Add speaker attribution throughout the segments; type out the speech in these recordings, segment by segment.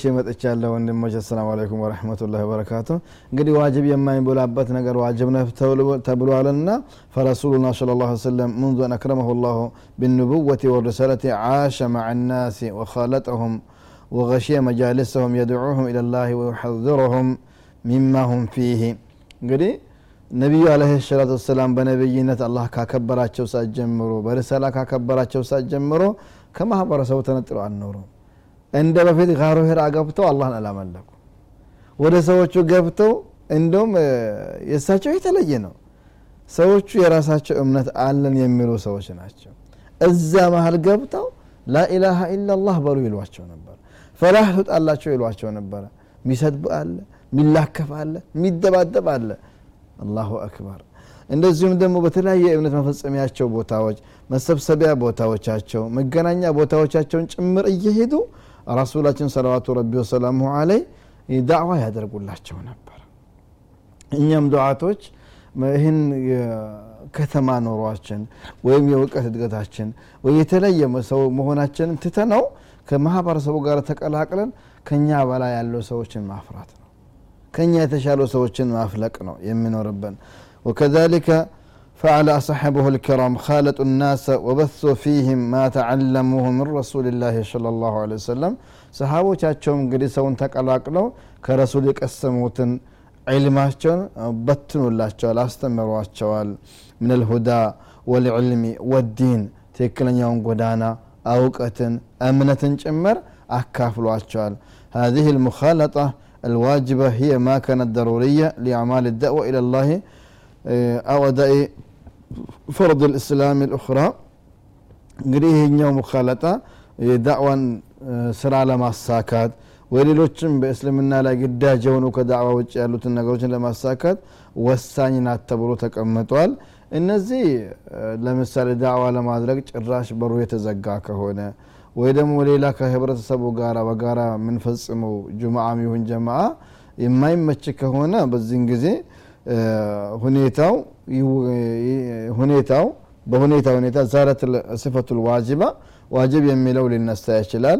Speaker 1: ተመልሼ መጥቻለሁ ወንድሞች አሰላሙ አለይኩም ወረህመቱላሂ ወበረካቱ እንግዲህ ዋጅብ የማይበላበት ነገር ዋጅብ ነው ተብሏልና ፈረሱሉና صلى الله عليه وسلم منذ أن أكرمه الله بالنبوة والرسالة عاش مع الناس وخالطهم وغشي مجالسهم يدعوهم إلى الله ويحذرهم مما هم فيه እንግዲህ ነቢዩ አለህ ሰላት ወሰላም በነቢይነት አላህ ካከበራቸው ሰዓት ጀምሮ በርሰላ ካከበራቸው ሰዓት ጀምሮ ከማህበረሰቡ ተነጥለው አልኖሩም እንደ በፊት ጋሮ ሄራ ገብተው አላህን አላመለኩ። ወደ ሰዎቹ ገብተው እንደውም የእሳቸው የተለየ ነው። ሰዎቹ የራሳቸው እምነት አለን የሚሉ ሰዎች ናቸው። እዛ መሀል ገብተው ላኢላሃ ኢላላህ በሉ ይሏቸው ነበር። ፈላህ ትውጣላቸው ይሏቸው ነበረ ሚሰድብ አለ ሚላከፍ አለ ሚደባደብ አለ። አላሁ አክበር። እንደዚሁም ደግሞ በተለያየ የእምነት መፈጸሚያቸው ቦታዎች መሰብሰቢያ ቦታዎቻቸው መገናኛ ቦታዎቻቸውን ጭምር እየሄዱ ረሱላችን ሰለዋቱ ረቢ ወሰላሙ አለይ ዳዕዋ ያደርጉላቸው ነበር። እኛም ዱዓቶች ይህን ከተማ ኖሯችን ወይም የእውቀት እድገታችን ወይ የተለየ ሰው መሆናችንን ትተነው ከማህበረሰቡ ጋር ተቀላቅለን ከኛ በላይ ያለው ሰዎችን ማፍራት ነው። ከኛ የተሻሉ ሰዎችን ማፍለቅ ነው የሚኖርብን። ወከዛሊከ فعل أصحابه الكرام خالطوا الناس وبثوا فيهم ما تعلموه من رسول الله صلى الله عليه وسلم ሰሃቦቻቸውም እንግዲህ ሰውን ተቀላቅለው ከረሱል የቀሰሙትን ዒልማቸውን በትኑላቸዋል አስተምሯቸዋል ምን ልሁዳ ወልዕልሚ ወዲን ትክክለኛውን ጎዳና እውቀትን እምነትን ጭምር አካፍሏቸዋል هذه المخالطة الواجبة هي ما كانت ضرورية لأعمال الدعوة إلى الله أو أداء ፈርድ ልእስላም ልኡኽራ። እንግዲህ ይሄኛው ሙካለጣ የዳዕዋን ስራ ለማሳካት ወይ ሌሎችም በእስልምና ላይ ግዳጅ የሆኑ ከዳዕዋ ውጭ ያሉትን ነገሮችን ለማሳካት ወሳኝ ናት ተብሎ ተቀምጧል። እነዚህ ለምሳሌ ዳዕዋ ለማድረግ ጭራሽ በሩ የተዘጋ ከሆነ ወይ ደግሞ ሌላ ከህብረተሰቡ ጋራ በጋራ የምንፈጽመው ጁምዓም ይሁን ጀማአ የማይመች ከሆነ በዚህን ጊዜ ሁኔታው ሁኔታው በሁኔታ ሁኔታ ዛረት ስፈቱል ዋጅባ ዋጅብ የሚለው ሊነሳ ይችላል።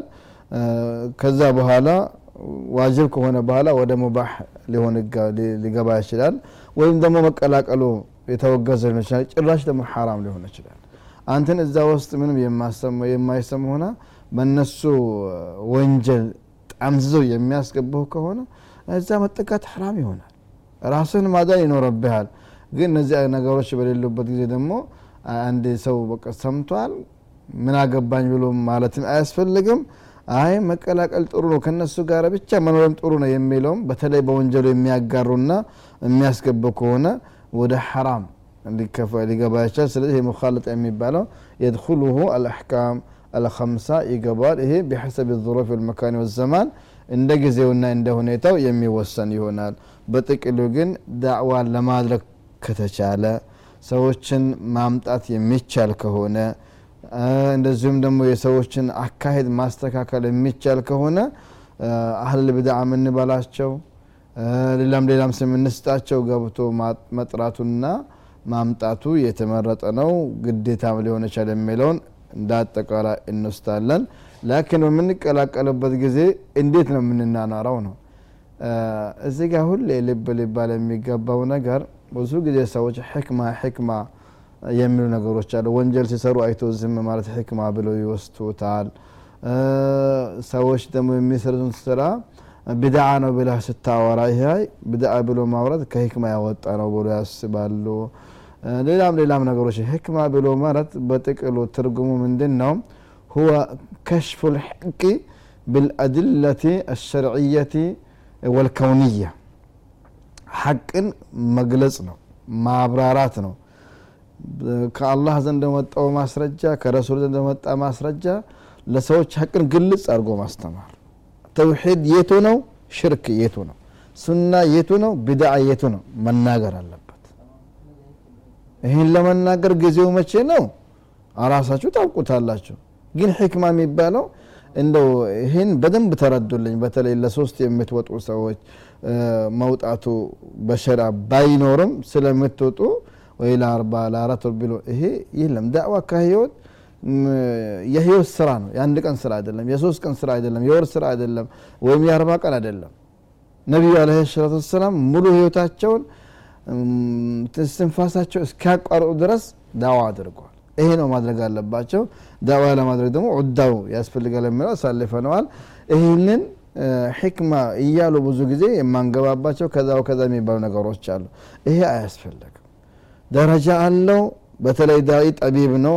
Speaker 1: ከዛ በኋላ ዋጅብ ከሆነ በኋላ ወደ ሙባህ ሊሆን ሊገባ ይችላል። ወይም ደግሞ መቀላቀሉ የተወገዘ ሊሆን ይችላል። ጭራሽ ደግሞ ሐራም ሊሆን ይችላል። አንተን እዛ ውስጥ ምንም የማይሰሙ ሆነ በእነሱ ወንጀል ጠምዝዘው የሚያስገባው ከሆነ እዛ መጠቃት ሐራም ይሆናል ራስን ማዳን ይኖረብሃል ግን እነዚህ ነገሮች በሌሉበት ጊዜ ደግሞ አንድ ሰው በቃ ሰምቷል ምን አገባኝ ብሎ ማለትም አያስፈልግም። አይ መቀላቀል ጥሩ ነው ከነሱ ጋር ብቻ መኖርም ጥሩ ነው የሚለውም በተለይ በወንጀሉ የሚያጋሩና የሚያስገቡ ከሆነ ወደ ሐራም ሊገባ ይችላል። ስለዚህ ሙካለጥ የሚባለው የድኩሉሁ አልአሕካም አልከምሳ ይገባል ይሄ ቢሐሰብ ዙሩፍ ልመካን ወዘማን እንደ ጊዜውና እንደ ሁኔታው የሚወሰን ይሆናል በጥቅሉ ግን ዳዕዋን ለማድረግ ከተቻለ ሰዎችን ማምጣት የሚቻል ከሆነ እንደዚሁም ደግሞ የሰዎችን አካሄድ ማስተካከል የሚቻል ከሆነ አህል ብድዓ የምንበላቸው ሌላም ሌላም ስም እንስጣቸው ገብቶ መጥራቱና ማምጣቱ የተመረጠ ነው። ግዴታም ሊሆን ይችላል የሚለውን እንደ አጠቃላይ ላኪን በምንቀላቀልበት ጊዜ እንዴት ነው የምንናናረው ነው እዚህ ጋ ሁሌ ልብ ሊባል የሚገባው ነገር ብዙ ጊዜ ሰዎች ሕክማ ሕክማ የሚሉ ነገሮች አሉ። ወንጀል ሲሰሩ አይቶ ዝም ማለት ሕክማ ብለው ይወስቱታል። ሰዎች ደግሞ የሚሰሩትን ስራ ቢድዓ ነው ብላ ስታወራ ይህ ቢድአ ብሎ ማውራት ከሕክማ ያወጣ ነው ብሎ ያስባሉ። ሌላም ሌላም ነገሮች ህክማ ብሎ ማለት በጥቅሉ ትርጉሙ ምንድን ነው? ሁወ ከሽፉ ልሕቂ ብልአድለቲ አሸርዕየቲ ወልከውንያ። ሐቅን መግለጽ ነው ማብራራት ነው። ከአላህ ዘንድ የመጣው ማስረጃ ከረሱል ዘንድ የመጣ ማስረጃ ለሰዎች ሐቅን ግልጽ አድርጎ ማስተማር። ተውሒድ የቱ ነው? ሽርክ የቱ ነው? ሱና የቱ ነው? ቢድአ የቱ ነው? መናገር አለበት። ይህን ለመናገር ጊዜው መቼ ነው? አራሳችሁ ታውቁታላችሁ። ግን ሕክማ የሚባለው እንደው ይህን በደንብ ተረዱልኝ። በተለይ ለሶስት የምትወጡ ሰዎች መውጣቱ በሸራ ባይኖርም ስለምትወጡ ወይ ለአርባ ለአራት ወር ቢሎ ይሄ የለም። ዳዕዋ ከህይወት የህይወት ስራ ነው። የአንድ ቀን ስራ አይደለም የሶስት ቀን ስራ አይደለም የወር ስራ አይደለም ወይም የአርባ ቀን አይደለም። ነቢዩ አለ ሰላቱ ወሰላም ሙሉ ህይወታቸውን ትንፋሳቸው እስኪያቋርጡ ድረስ ዳዋ አድርገዋል ይሄ ነው ማድረግ አለባቸው። ዳዋ ለማድረግ ደግሞ ዑዳው ያስፈልጋል የሚለው አሳልፈነዋል። ይህንን ሕክማ እያሉ ብዙ ጊዜ የማንገባባቸው ከዛው ከዛ የሚባሉ ነገሮች አሉ። ይሄ አያስፈልግም። ደረጃ አለው። በተለይ ዳኢ ጠቢብ ነው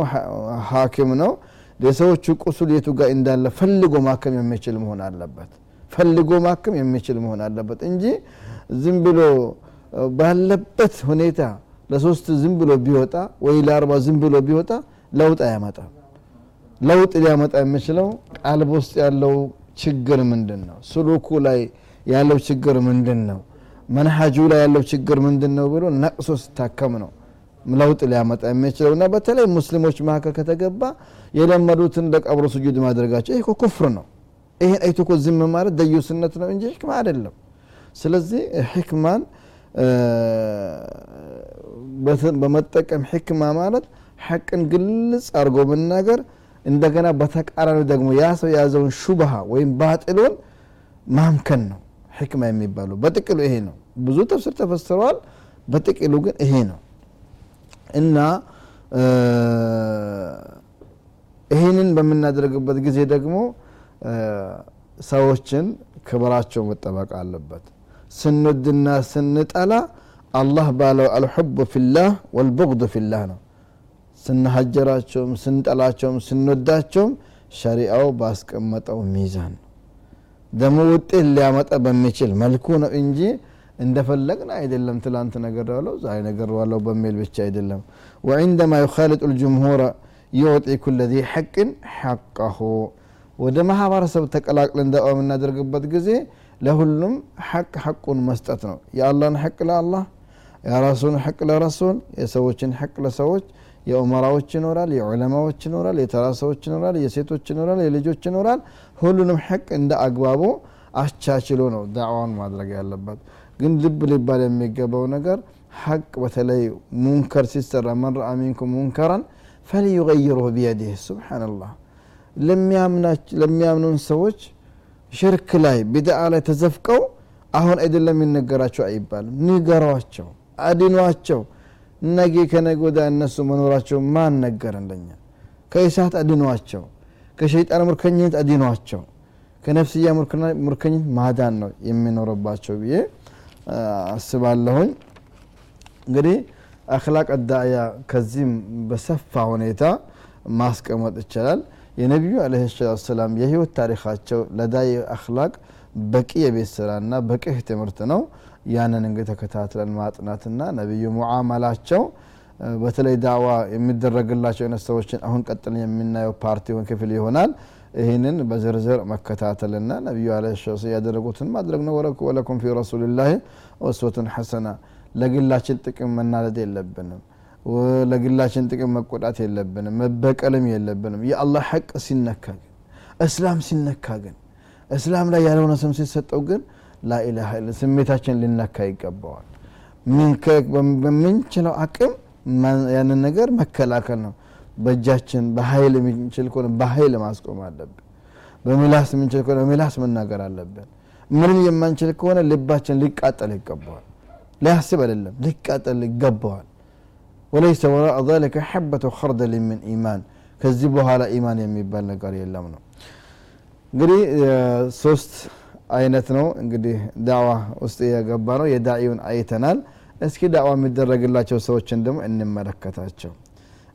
Speaker 1: ሀኪም ነው። የሰዎቹ ቁስል የቱ ጋር እንዳለ ፈልጎ ማከም የሚችል መሆን አለበት። ፈልጎ ማከም የሚችል መሆን አለበት እንጂ ዝም ብሎ ባለበት ሁኔታ ለሶስት ዝም ብሎ ቢወጣ ወይ ለአርባ ዝም ብሎ ቢወጣ ለውጥ አያመጣም። ለውጥ ሊያመጣ የሚችለው ቀልብ ውስጥ ያለው ችግር ምንድን ነው ስሉኩ ላይ ያለው ችግር ምንድን ነው መንሃጁ ላይ ያለው ችግር ምንድን ነው ብሎ ነቅሶ ስታከም ነው ለውጥ ሊያመጣ የሚችለው። እና በተለይ ሙስሊሞች መካከል ከተገባ የለመዱትን ለቀብሮ ስጁድ ማድረጋቸው ይህ ኩፍር ነው። ይህን አይቶ እኮ ዝም ማለት ደዩስነት ነው እንጂ ሕክማ አይደለም። ስለዚህ ሕክማን በመጠቀም ሕክማ ማለት ሐቅን ግልጽ አድርጎ መናገር እንደገና በተቃራኒ ደግሞ ያ ሰው የያዘውን ሹብሃ ወይም ባጥሎን ማምከን ነው ሕክማ የሚባለው። በጥቅሉ ይሄ ነው። ብዙ ተፍስር ተፈስረዋል። በጥቅሉ ግን ይሄ ነው። እና ይህንን በምናደርግበት ጊዜ ደግሞ ሰዎችን ክብራቸው መጠበቅ አለበት። ስንወድና ስንጠላ አላህ ባለው አልሑብ ፊላህ ወልቡግድ ፊላህ ነው። ስንሀጀራቸውም ስንጠላቸውም ስንወዳቸውም ሸሪአው ባስቀመጠው ሚዛን ነው። ደግሞ ውጤት ሊያመጣ በሚችል መልኩ ነው እንጂ እንደፈለግን አይደለም ትላንት ነገር ዋለው ዛሬ ነገር ዋለው በሚል ብቻ አይደለም። ወዕንደማ ዩኻሊጡ ልጅምሁር ዩዕጢ ኩለ ዚ ሐቅን ሐቀሁ። ወደ ማህበረሰብ ተቀላቅለን ዳዋ የምናደርግበት ጊዜ ለሁሉም ሐቅ ሐቁን መስጠት ነው። የአላህን ሐቅ ለአላህ የራሱን ሐቅ ለረሱል የሰዎችን ሐቅ ለሰዎች የኡመራዎች ይኖራል የዑለማዎች ይኖራል የተራ ሰዎች ይኖራል የሴቶች ይኖራል የልጆች ይኖራል። ሁሉንም ሐቅ እንደ አግባቡ አቻችሎ ነው ዳዕዋን ማድረግ ያለበት። ግን ልብ ሊባል የሚገባው ነገር ሐቅ በተለይ ሙንከር ሲሰራ መን ረአ ሚንኩም ሙንከራን ፈሊዩገይሩሁ ቢየዲህ ስብሓንላህ ለሚያምኑን ሰዎች ሽርክ ላይ ቢድዓ ላይ ተዘፍቀው አሁን አይደለም የሚነገራቸው አይባልም። ንገሯቸው አድኗቸው። ነገ ከነገ ወዳ እነሱ መኖራቸው ማን ነገር እንደኛ ከእሳት አድኗቸው ከሸይጣን ሙርከኝነት አድኗቸው ከነፍስያ ሙርከኝነት ማዳን ነው የሚኖርባቸው ብዬ አስባለሁኝ። እንግዲህ አክላቅ ዳእያ ከዚህም በሰፋ ሁኔታ ማስቀመጥ ይቻላል። የነቢዩ አለ ሰላት ሰላም የህይወት ታሪካቸው ለዳይ አክላቅ በቂ የቤት ስራና በቂ ትምህርት ነው ያንን እንግዲህ ተከታትለን ማጥናትና ነቢዩ ሙዓመላቸው በተለይ ዳዋ የሚደረግላቸው አይነት ሰዎችን አሁን ቀጥለን የምናየው ፓርቲ ክፍል ይሆናል። ይህንን በዝርዝር መከታተልና ነቢዩ አለ ያደረጉትን ማድረግ ነው። ወለኩም ፊ ረሱልላህ ወስወቱን ሐሰና። ለግላችን ጥቅም መናደድ የለብንም። ለግላችን ጥቅም መቆጣት የለብንም። መበቀልም የለብንም። የአላህ ሐቅ ሲነካ ግን እስላም ሲነካ ግን እስላም ላይ ያልሆነ ስም ሲሰጠው ግን ላኢላሃ ስሜታችን ልነካ ይገባዋል። በምንችለው አቅም ያንን ነገር መከላከል ነው። በእጃችን በሀይል የምንችል ከሆነ በሀይል ማስቆም አለብን። በምላስ የምንችል ከሆነ በምላስ መናገር አለብን። ምንም የማንችል ከሆነ ልባችን ሊቃጠል ይገባዋል። ላያስብ አይደለም ሊቃጠል ይገባዋል። ወለይሰ ወራ ዛሊከ ሐበተ ኸርደል ምን ኢማን። ከዚህ በኋላ ኢማን የሚባል ነገር የለም ነው። እንግዲህ ሶስት አይነት ነው እንግዲህ ዳዕዋ ውስጥ የገባ ነው የዳዒውን አይተናል። እስኪ ዳዕዋ የሚደረግላቸው ሰዎችን ደግሞ እንመለከታቸው።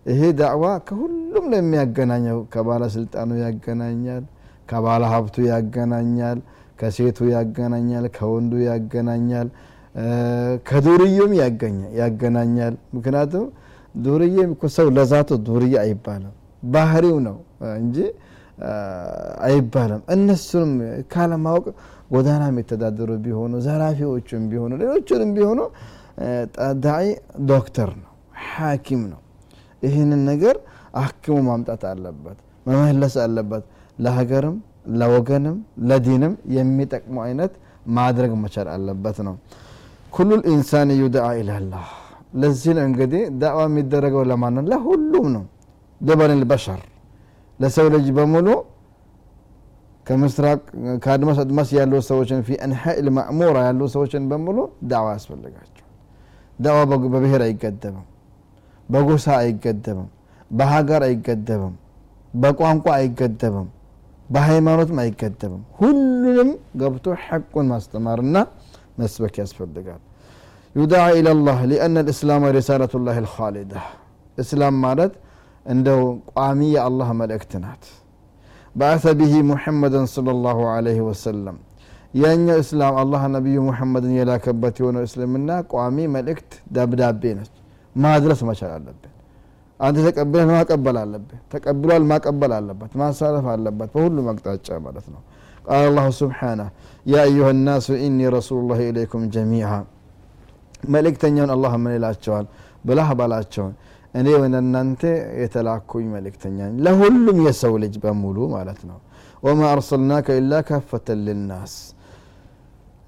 Speaker 1: ይሄ ዳዕዋ ከሁሉም ነው የሚያገናኘው። ከባለስልጣኑ ያገናኛል ከባለ ሀብቱ ያገናኛል ከሴቱ ያገናኛል ከወንዱ ያገናኛል ከዱርዬም ያገናኛል። ምክንያቱም ዱርዬ ሰው ለዛቱ ዱርዬ አይባልም። ባህሪው ነው እንጂ አይባልም። እነሱንም ካለማወቅ ጎዳና የሚተዳደሩ ቢሆኑ ዘራፊዎችም ቢሆኑ ሌሎችንም ቢሆኑ ዳዒ ዶክተር ነው ሐኪም ነው። ይህንን ነገር አክሙ ማምጣት አለበት መመለስ አለበት። ለሀገርም ለወገንም ለዲንም የሚጠቅሙ አይነት ማድረግ መቻል አለበት ነው። ኩሉ ልኢንሳን ዩድዓ ኢላላህ ለዚህ ነው እንግዲህ ዳዕዋ የሚደረገው ለማን ነው ለሁሉም ነው። ደበን ልበሸር ለሰው ልጅ በሙሉ ከምስራቅ ከአድማስ አድማስ ያሉ ሰዎችን ፊ አንሓኢል ማእሙራ ያሉ ሰዎችን በሙሉ ዳዕዋ ያስፈልጋቸው። ዳዕዋ በብሔር አይገደብም በጎሳ አይገደብም በሀገር አይገደብም በቋንቋ አይገደብም በሃይማኖትም አይገደብም። ሁሉንም ገብቶ ሐቁን ማስተማርና መስበክ ያስፈልጋል። ዩዳዓ ኢለላህ ሊአነ ልእስላም ሪሳለቱ ላህ ልካሊዳ እስላም ማለት እንደው ቋሚ የአላህ መልእክት ናት። ባዕተ ብሂ ሙሐመድን صለ ላሁ አለይህ ወሰለም። ያኛው እስላም አላህ ነቢዩ ሙሐመድን የላከበት የሆነው እስልምና ቋሚ መልእክት ደብዳቤ ነች። ማድረስ መቻል አለብን። አንተ ተቀብለህ ማቀበል አለብህ። ተቀብሏል ማቀበል አለበት። ማሳረፍ አለበት። በሁሉም አቅጣጫ ማለት ነው። ቃል አላሁ ስብሓናህ ያ አዩሃ ናሱ ኢኒ ረሱሉ ላህ ኢለይኩም ጀሚዓ መልእክተኛውን አላህ ምን ይላቸዋል ብላህ ባላቸውን እኔ ወደ እናንተ የተላኩኝ መልእክተኛ ለሁሉም የሰው ልጅ በሙሉ ማለት ነው። ወማ አርሰልናከ ኢላ ካፈተን ልናስ።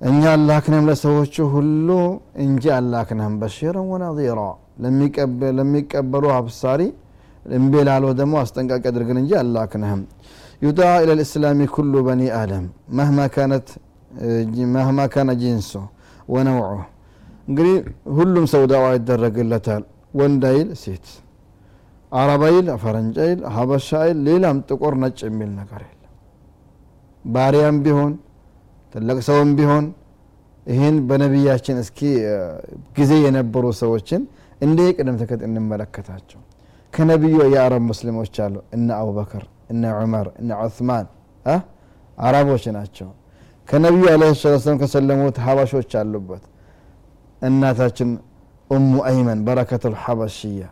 Speaker 1: እኛ አላክነም ለሰዎቹ ሁሉ እንጂ አላክንህም مبشرا ونذيرا ለሚቀበሉ አብሳሪ እምቢ ደግሞ አስጠንቃቂ አድርገን እንጂ አላክንህም። يدعى إلى الإسلام كل بني آدم። مهما كان جنسه ونوعه። እንግዲህ ሁሉም ሰው ዳዋ ይደረግለታል ወንድ አይል ሴት። አረብ አይል ፈረንጅ አይል ሀበሻ አይል ሌላም ጥቁር ነጭ የሚል ነገር የለም። ባሪያም ቢሆን ትልቅ ሰውም ቢሆን ይህን በነቢያችን እስኪ ጊዜ የነበሩ ሰዎችን እንደ ቅደም ተከተል እንመለከታቸው። ከነቢዩ የአረብ ሙስሊሞች አሉ። እነ አቡበከር እነ ዑመር እነ ዑስማን አረቦች ናቸው። ከነቢዩ አለ ሰላም ከሰለሙት ሀበሾች አሉበት። እናታችን ኡሙ አይመን በረከቱ ልሐበሽያ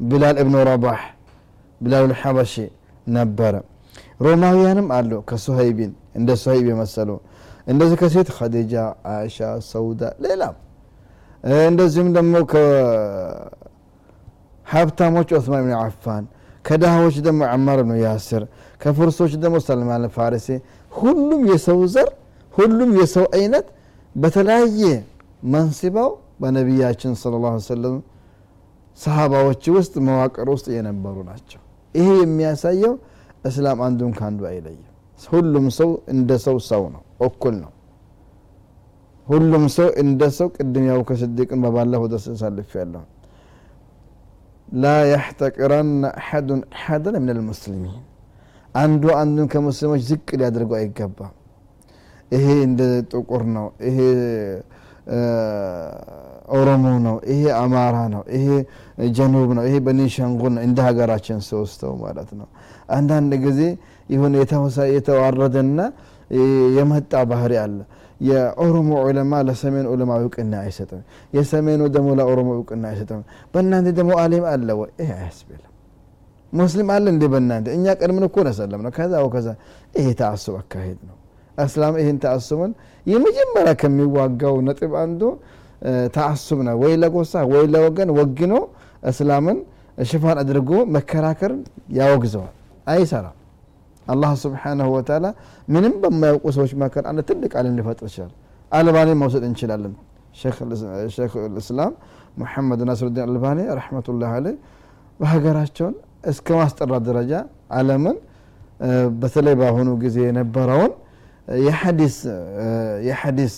Speaker 1: ቢላል እብኑ ረባሕ ቢላል ልሐበሺ ነበረ። ሮማውያንም አሉ ከሱሀይቢን እንደ ሱሀይብ የመሰሉ። እንደዚህ ከሴት ኸዲጃ አይሻ ሰውዳ ሌላም እንደዚሁም ደግሞ ከሀብታሞች ዑስማን ብን አፋን ከድሃዎች ደግሞ ዐማር ብኑ ያስር ከፍርሶች ደግሞ ሰልማን ፋሪሲ። ሁሉም የሰው ዘር ሁሉም የሰው አይነት በተለያየ መንስባው በነቢያችን ስለ ላ ሰለም ሰሃባዎች ውስጥ መዋቅር ውስጥ የነበሩ ናቸው። ይሄ የሚያሳየው እስላም አንዱን ከአንዱ አይለይም። ሁሉም ሰው እንደ ሰው ሰው ነው እኩል ነው። ሁሉም ሰው እንደ ሰው ቅድም ያው ከስዲቅን በባለፈው ደስ ሳልፍ ያለሁ ላ ያሕተቅረና አሐዱን አሐደን ምን ልሙስሊሚን አንዱ አንዱን ከሙስሊሞች ዝቅ ሊያደርገው አይገባም። ይሄ እንደ ጥቁር ነው ይሄ ኦሮሞ ነው ይሄ አማራ ነው ይሄ ጀኑብ ነው ይሄ በኒሻንጉል ነው እንደ ሀገራችን ሶስተው ማለት ነው። አንዳንድ ጊዜ የሆነ የተዋረደና የመጣ ባህሪ አለ። የኦሮሞ ዑለማ ለሰሜን ዑለማ እውቅና አይሰጥም የሰሜኑ ደግሞ ለኦሮሞ እውቅና አይሰጥም። በእናንተ ደግሞ አሊም አለ ወይ? ይሄ አያስብልም። ሙስሊም አለ እንዴ በእናንተ? እኛ ቀድምን እኮ ነሰለም ነው ከዛ ከዛ ይሄ ተአስብ አካሄድ ነው። እስላም ይህን ተአስቡን የመጀመሪያ ከሚዋጋው ነጥብ አንዱ ተአሱብ ነው። ወይ ለጎሳ ወይ ለወገን ወግኖ እስላምን ሽፋን አድርጎ መከራከርን ያወግዘዋል። አይሰራም። አላህ ስብሓናሁ ወተላ ምንም በማያውቁ ሰዎች መካከል አንድ ትልቅ አለም ሊፈጥር ይችላል። አልባኒ መውሰድ እንችላለን። ሼክ ልእስላም ሙሐመድ ናስሩዲን አልባኒ ረሕመቱላህ አለይ በሀገራቸውን እስከ ማስጠራት ደረጃ አለምን በተለይ በአሁኑ ጊዜ የነበረውን የሐዲስ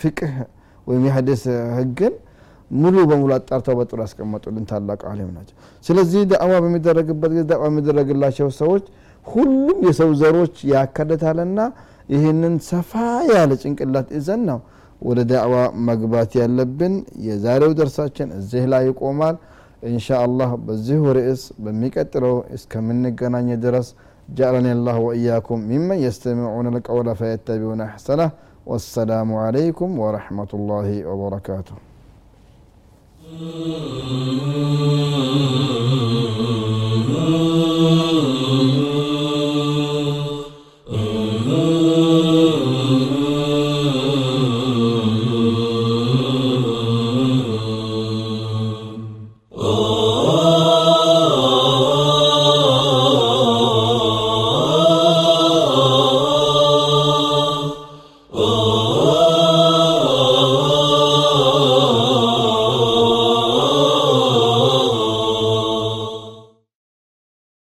Speaker 1: ፍቅህ ወይም የሐዲስ ህግን ሙሉ በሙሉ አጣርተው በጥሩ ያስቀመጡልን ታላቅ አሊም ናቸው ስለዚህ ዳዕዋ በሚደረግበት ጊዜ ዳዕዋ የሚደረግላቸው ሰዎች ሁሉም የሰው ዘሮች ያካትታልና ይህንን ሰፋ ያለ ጭንቅላት ይዘን ነው ወደ ዳዕዋ መግባት ያለብን የዛሬው ደርሳችን እዚህ ላይ ይቆማል ኢንሻ አላህ በዚሁ ርዕስ በሚቀጥለው እስከምንገናኝ ድረስ جعلني الله وإياكم ممن يستمعون القول فيتبعون أحسنه والسلام عليكم ورحمة الله وبركاته. Oh